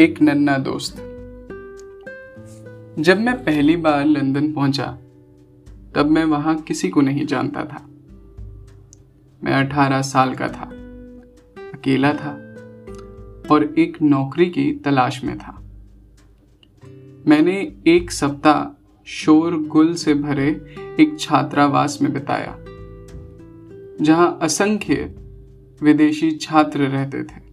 एक नन्ना दोस्त। जब मैं पहली बार लंदन पहुँचा, तब मैं वहाँ किसी को नहीं जानता था। मैं अठारह साल का था, अकेला था और एक नौकरी की तलाश में था। मैंने एक सप्ताह शोर गुल से भरे एक छात्रावास में बिताया, जहाँ असंख्य विदेशी छात्र रहते थे।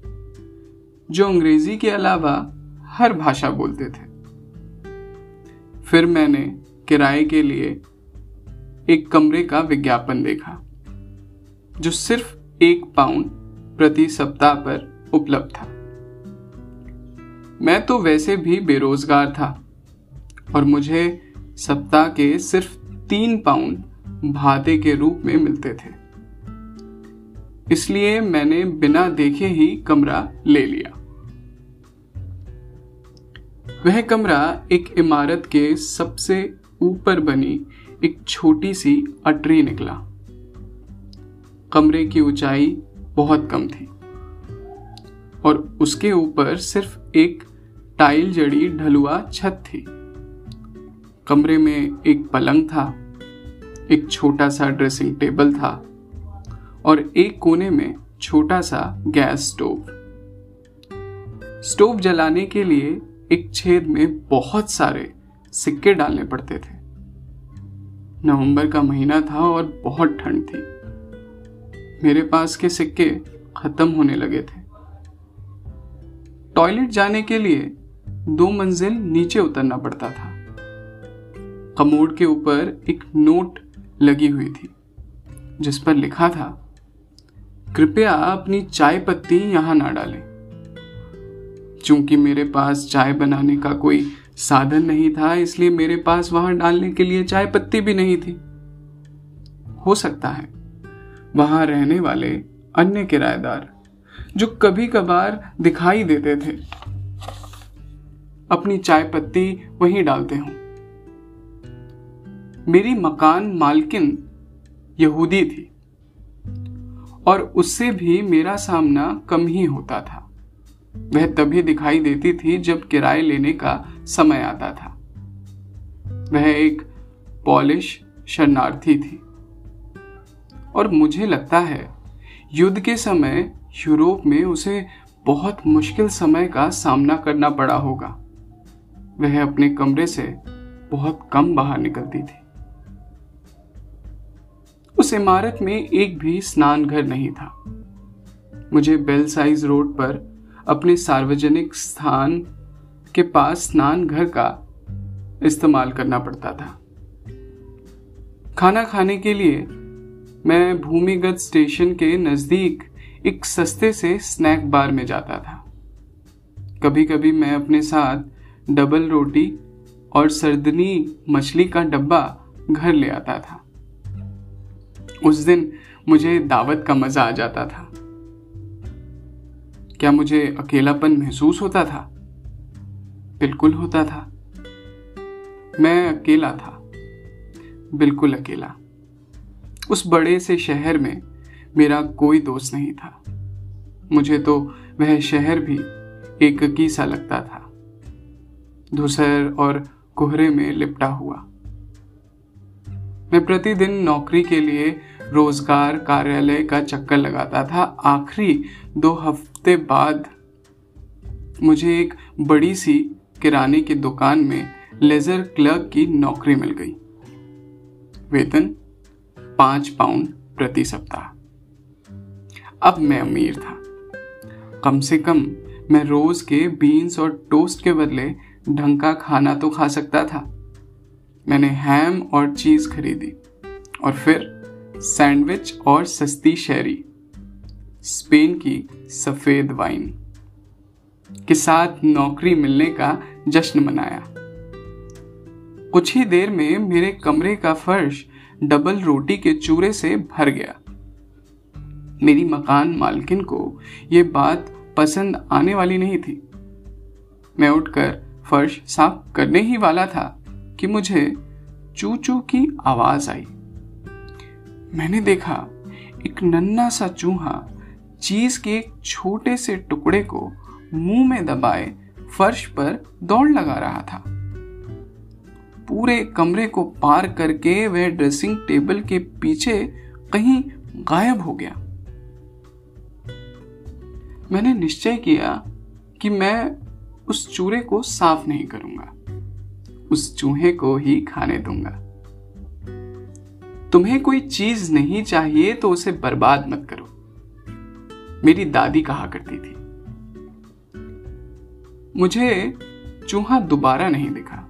जो अंग्रेज़ी के अलावा हर भाषा बोलते थे। फिर मैंने किराए के लिए एक कमरे का विज्ञापन देखा, जो सिर्फ़ एक पाउंड प्रति सप्ताह पर उपलब्ध था। मैं तो वैसे भी बेरोजगार था और मुझे सप्ताह के सिर्फ़ तीन पाउंड भाते के रूप में मिलते थे। इसलिए मैंने बिना देखे ही कमरा ले लिया। वह कमरा एक इमारत के सबसे ऊपर बनी एक छोटी सी अटरी निकला। कमरे की ऊंचाई बहुत कम थी और उसके ऊपर सिर्फ़ एक टाइल जड़ी ढलुआ छत थी। कमरे में एक पलंग था, एक छोटा सा ड्रेसिंग टेबल था और एक कोने में छोटा सा गैस स्टोव। स्टोव जलाने के लिए एक छेद में बहुत सारे सिक्के डालने पड़ते थे। नवंबर का महीना था और बहुत ठंड थी। मेरे पास के सिक्के खत्म होने लगे थे। टॉयलेट जाने के लिए दो मंजिल नीचे उतरना पड़ता था। कमोड के ऊपर एक नोट लगी हुई थी, जिस पर लिखा था कृपया अपनी चाय पत्ती यहाँ ना डालें। चूँकि मेरे पास चाय बनाने का कोई साधन नहीं था, इसलिए मेरे पास वहाँ डालने के लिए चाय पत्ती भी नहीं थी। हो सकता है, वहाँ रहने वाले अन्य किराएदार, जो कभी कभार दिखाई देते थे, अपनी चाय पत्ती वहीं डालते हों। मेरी मकान मालकिन यहूदी थी। और उससे भी मेरा सामना कम ही होता था। वह तभी दिखाई देती थी जब किराए लेने का समय आता था। वह एक पॉलिश शरणार्थी थी। और मुझे लगता है, युद्ध के समय यूरोप में उसे बहुत मुश्किल समय का सामना करना पड़ा होगा। वह अपने कमरे से बहुत कम बाहर निकलती थी। उस इमारत में एक भी स्नान घर नहीं था। मुझे बेल साइज़ रोड पर अपने सार्वजनिक स्थान के पास स्नान घर का इस्तेमाल करना पड़ता था। खाना खाने के लिए मैं भूमिगत स्टेशन के नज़दीक एक सस्ते से स्नैक बार में जाता था। कभी कभी मैं अपने साथ डबल रोटी और सर्दनी मछली का डब्बा घर ले आता था। उस दिन मुझे दावत का मज़ा आ जाता था। क्या मुझे अकेलापन महसूस होता था? बिल्कुल होता था। मैं अकेला था। बिल्कुल अकेला। उस बड़े से शहर में मेरा कोई दोस्त नहीं था। मुझे तो वह शहर भी एक सा लगता था। धूसर और कोहरे में लिपटा हुआ। मैं प्रतिदिन नौकरी के लिए रोज़गार कार्यालय का चक्कर लगाता था। आखिरी दो हफ़्ते बाद मुझे एक बड़ी सी किराने की दुकान में लेजर क्लर्क की नौकरी मिल गई। वेतन पाँच पाउंड प्रति सप्ताह। अब मैं अमीर था। कम से कम मैं रोज के बीन्स और टोस्ट के बदले ढंग का खाना तो खा सकता था। मैंने हैम और चीज़ खरीदी और फिर सैंडविच और सस्ती शेरी। स्पेन की सफ़ेद वाइन। के साथ नौकरी मिलने का जश्न मनाया। कुछ ही देर में मेरे कमरे का फर्श डबल रोटी के चूरे से भर गया। मेरी मकान मालकिन को यह बात पसंद आने वाली नहीं थी। मैं उठकर फर्श साफ़ करने ही वाला था कि मुझे चू चू की आवाज़ आई। मैंने देखा एक नन्ना सा चूहा चीज़ के एक छोटे से टुकड़े को मुँह में दबाए फर्श पर दौड़ लगा रहा था। पूरे कमरे को पार करके वह ड्रेसिंग टेबल के पीछे कहीं गायब हो गया। मैंने निश्चय किया कि मैं उस चूरे को साफ़ नहीं करूँगा। उस चूहे को ही खाने दूँगा। तुम्हें कोई चीज़ नहीं चाहिए तो उसे बर्बाद मत करो। मेरी दादी कहा करती थी। मुझे चूहा दोबारा नहीं दिखा।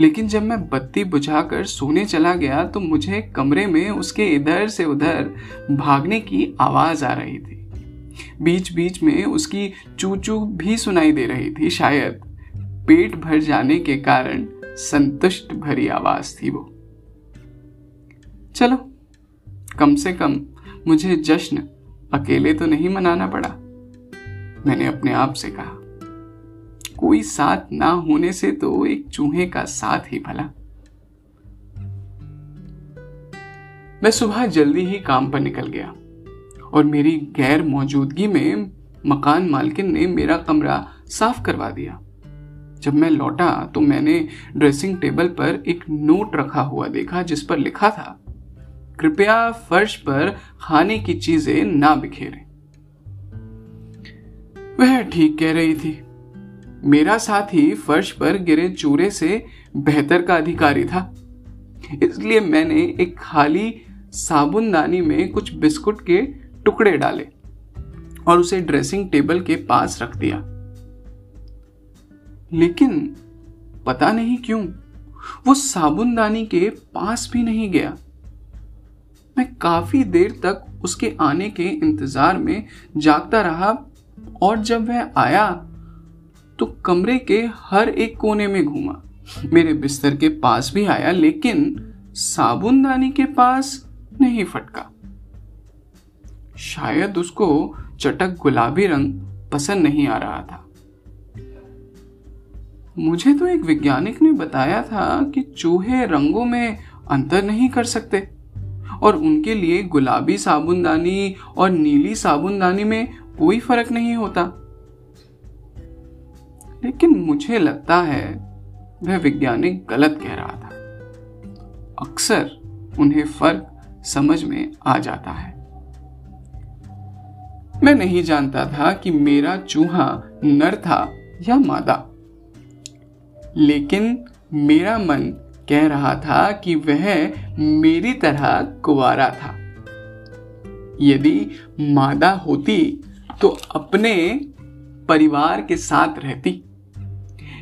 लेकिन जब मैं बत्ती बुझाकर सोने चला गया तो मुझे कमरे में उसके इधर से उधर भागने की आवाज़ आ रही थी। बीच बीच में उसकी चूचू भी सुनाई दे रही थी, शायद पेट भर जाने के कारण संतुष्ट भरी आवाज़ थी वो। चलो, कम से कम मुझे जश्न अकेले तो नहीं मनाना पड़ा। मैंने अपने आप से कहा, कोई साथ ना होने से तो एक चूहे का साथ ही भला। मैं सुबह जल्दी ही काम पर निकल गया और मेरी गैर मौजूदगी में मकान मालकिन ने मेरा कमरा साफ़ करवा दिया। जब मैं लौटा तो मैंने ड्रेसिंग टेबल पर एक नोट रखा हुआ देखा जिस पर लिखा था कृपया फर्श पर खाने की चीज़ें ना बिखेरें। वह ठीक कह रही थी। मेरा साथी फर्श पर गिरे चूरे से बेहतर का अधिकारी था। इसलिए मैंने एक खाली साबुनदानी में कुछ बिस्कुट के टुकड़े डाले और उसे ड्रेसिंग टेबल के पास रख दिया। लेकिन पता नहीं क्यों, वो साबुनदानी के पास भी नहीं गया। मैं काफ़ी देर तक उसके आने के इंतज़ार में जागता रहा और जब वह आया तो कमरे के हर एक कोने में घूमा। मेरे बिस्तर के पास भी आया, लेकिन साबुनदानी के पास नहीं फटका। शायद उसको चटक गुलाबी रंग पसंद नहीं आ रहा था। मुझे तो एक वैज्ञानिक ने बताया था कि चूहे रंगों में अंतर नहीं कर सकते। और उनके लिए गुलाबी साबुनदानी और नीली साबुनदानी में कोई फ़र्क नहीं होता। लेकिन मुझे लगता है, वह वैज्ञानिक गलत कह रहा था। अक्सर उन्हें फ़र्क समझ में आ जाता है। मैं नहीं जानता था कि मेरा चूहा नर था या मादा। लेकिन मेरा मन कह रहा था कि वह मेरी तरह कुवारा था। यदि मादा होती तो अपने परिवार के साथ रहती।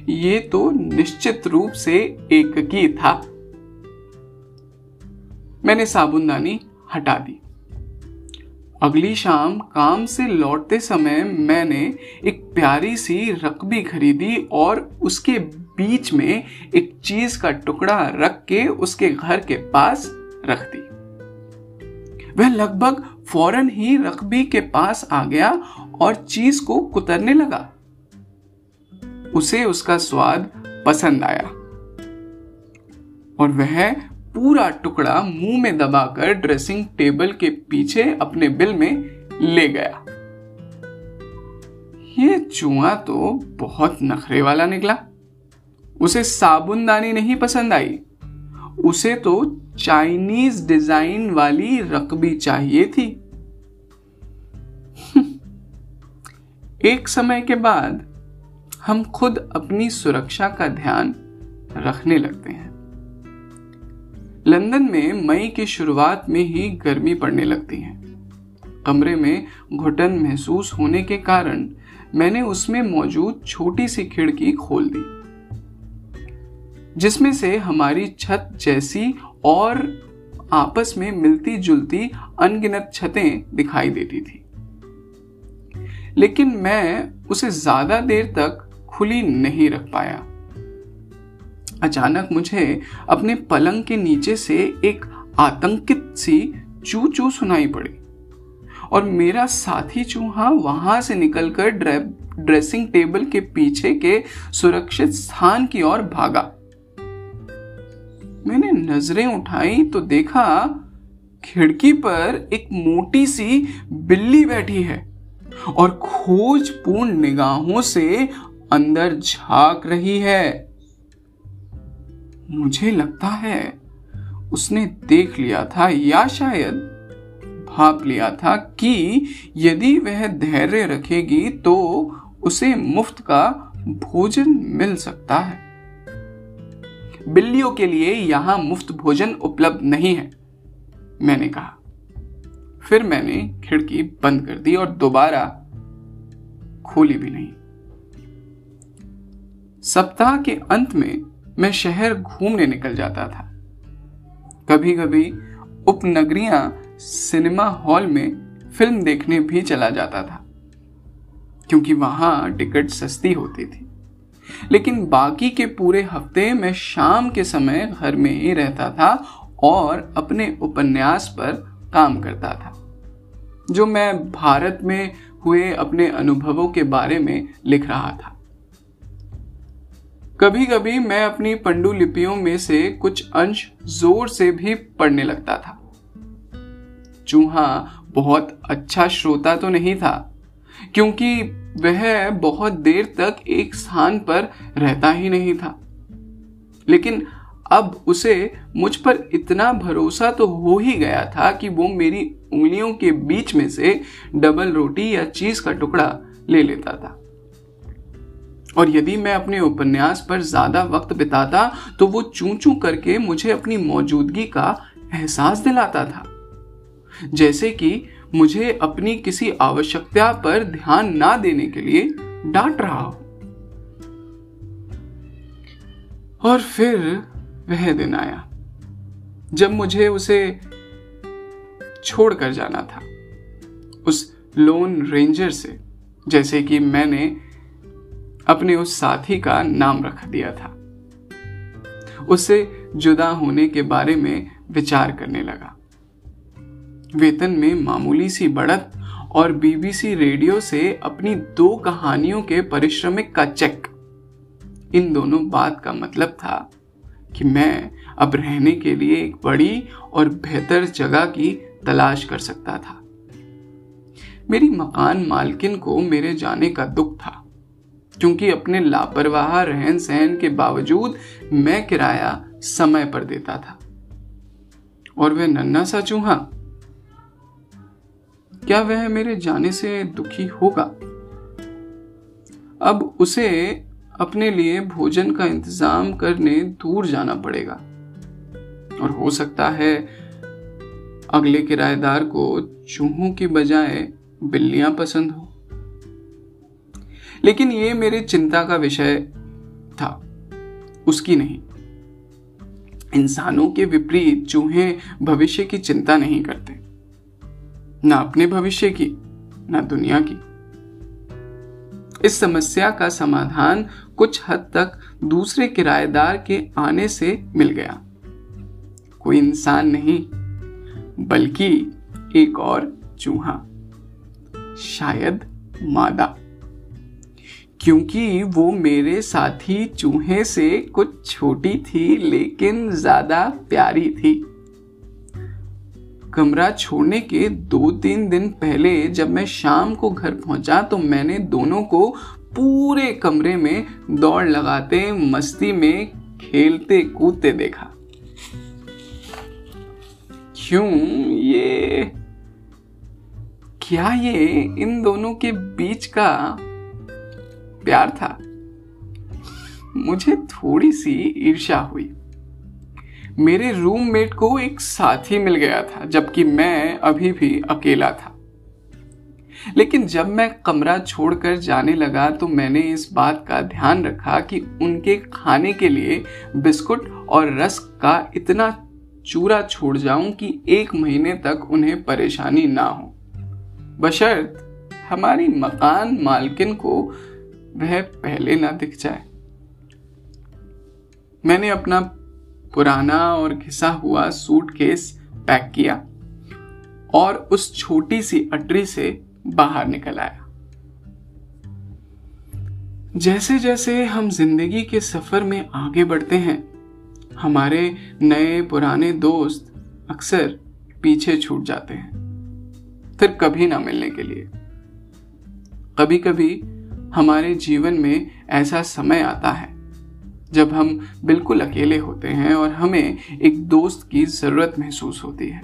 ये तो निश्चित रूप से एक की था। मैंने साबुनदानी हटा दी। अगली शाम काम से लौटते समय मैंने एक प्यारी सी रकबी खरीदी और उसके बीच में एक चीज़ का टुकड़ा रख के उसके घर के पास रख दी। वह लगभग फ़ौरन ही रकबी के पास आ गया और चीज़ को कुतरने लगा। उसे उसका स्वाद पसंद आया। और वह पूरा टुकड़ा मुँह में दबाकर ड्रेसिंग टेबल के पीछे अपने बिल में ले गया। ये चूहा तो बहुत नखरे वाला निकला। उसे साबुनदानी नहीं पसंद आई। उसे तो चाइनीज़ डिज़ाइन वाली रकबी चाहिए थी। एक समय के बाद हम खुद अपनी सुरक्षा का ध्यान रखने लगते हैं। लंदन में मई की शुरुआत में ही गर्मी पड़ने लगती है। कमरे में घुटन महसूस होने के कारण मैंने उसमें मौजूद छोटी सी खिड़की खोल दी। जिसमें से हमारी छत जैसी और आपस में मिलती जुलती अनगिनत छतें दिखाई देती थी। लेकिन मैं उसे ज़्यादा देर तक खुली नहीं रख पाया। अचानक मुझे अपने पलंग के नीचे से एक आतंकित सी चू चू सुनाई पड़ी और मेरा साथी चूहा वहाँ से निकलकर ड्रेसिंग टेबल के पीछे के सुरक्षित स्थान की ओर भागा। मैंने नज़रें उठाई तो देखा खिड़की पर एक मोटी सी बिल्ली बैठी है और खोजपूर्ण निगाहों से अंदर झाँक रही है। मुझे लगता है उसने देख लिया था या शायद भाप लिया था कि यदि वह धैर्य रखेगी तो उसे मुफ़्त का भोजन मिल सकता है। बिल्लियों के लिए यहाँ मुफ़्त भोजन उपलब्ध नहीं है, मैंने कहा। फिर मैंने खिड़की बंद कर दी और दोबारा खोली भी नहीं। सप्ताह के अंत में मैं शहर घूमने निकल जाता था। कभी कभी उपनगरिया सिनेमा हॉल में फ़िल्म देखने भी चला जाता था, क्योंकि वहाँ टिकट सस्ती होती थी। लेकिन बाकी के पूरे हफ़्ते मैं शाम के समय घर में ही रहता था और अपने उपन्यास पर काम करता था। जो मैं भारत में हुए अपने अनुभवों के बारे में लिख रहा था। कभी कभी मैं अपनी पंडुलिपियों में से कुछ अंश ज़ोर से भी पढ़ने लगता था। चूहा बहुत अच्छा श्रोता तो नहीं था, क्योंकि वह बहुत देर तक एक स्थान पर रहता ही नहीं था। लेकिन अब उसे मुझ पर इतना भरोसा तो हो ही गया था कि वो मेरी उंगलियों के बीच में से डबल रोटी या चीज़ का टुकड़ा ले लेता था। और यदि मैं अपने उपन्यास पर ज़्यादा वक्त बिताता तो वो चू चू करके मुझे अपनी मौजूदगी का एहसास दिलाता था। जैसे कि मुझे अपनी किसी आवश्यकता पर ध्यान ना देने के लिए डांट रहा हो। और फिर वह दिन आया, जब मुझे उसे छोड़कर जाना था, उस लोन रेंजर से, जैसे कि मैंने अपने उस साथी का नाम रख दिया था। उससे जुदा होने के बारे में विचार करने लगा। वेतन में मामूली सी बढ़त और बीबीसी रेडियो से अपनी दो कहानियों के परिश्रमिक का चेक। इन दोनों बात का मतलब था कि मैं अब रहने के लिए एक बड़ी और बेहतर जगह की तलाश कर सकता था। मेरी मकान मालकिन को मेरे जाने का दुख था, क्योंकि अपने लापरवाह रहन सहन के बावजूद मैं किराया समय पर देता था। और वह नन्ना सा चूहा क्या वह मेरे जाने से दुखी होगा? अब उसे अपने लिए भोजन का इंतज़ाम करने दूर जाना पड़ेगा। और हो सकता है अगले किराएदार को चूहों की बजाय बिल्लियाँ पसंद हो। लेकिन ये मेरी चिंता का विषय था, उसकी नहीं। इंसानों के विपरीत चूहे भविष्य की चिंता नहीं करते। ना अपने भविष्य की, ना दुनिया की। इस समस्या का समाधान कुछ हद तक दूसरे किराएदार के आने से मिल गया। कोई इंसान नहीं, बल्कि एक और चूहा, शायद मादा। क्योंकि वो मेरे साथी चूहे से कुछ छोटी थी, लेकिन ज़्यादा प्यारी थी। कमरा छोड़ने के दो तीन दिन पहले जब मैं शाम को घर पहुँचा तो मैंने दोनों को पूरे कमरे में दौड़ लगाते, मस्ती में खेलते कूदते देखा। क्यों ये? क्या ये इन दोनों के बीच का प्यार था? मुझे थोड़ी सी ईर्षा हुई। मेरे रूममेट को एक साथी मिल गया था, जबकि मैं अभी भी अकेला था। लेकिन जब मैं कमरा छोड़कर जाने लगा तो मैंने इस बात का ध्यान रखा कि उनके खाने के लिए बिस्कुट और रस्क का इतना चूरा छोड़ जाऊँ कि एक महीने तक उन्हें परेशानी ना हो। बशर्त हमारी मकान मालकिन को वह पहले ना दिख जाए। मैंने अपना पुराना और घिसा हुआ सूटकेस पैक किया और उस छोटी सी अटरी से बाहर निकल आया। जैसे जैसे हम ज़िंदगी के सफ़र में आगे बढ़ते हैं, हमारे नए पुराने दोस्त अक्सर पीछे छूट जाते हैं, फिर कभी ना मिलने के लिए। कभी कभी हमारे जीवन में ऐसा समय आता है जब हम बिल्कुल अकेले होते हैं और हमें एक दोस्त की ज़रूरत महसूस होती है।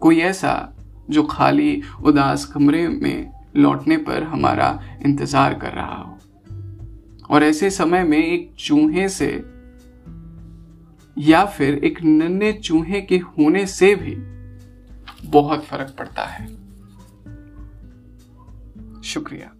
कोई ऐसा जो खाली, उदास कमरे में लौटने पर हमारा इंतज़ार कर रहा हो। और ऐसे समय में एक चूहे से या फिर एक नन्हे चूहे के होने से भी बहुत फ़र्क पड़ता है। शुक्रिया।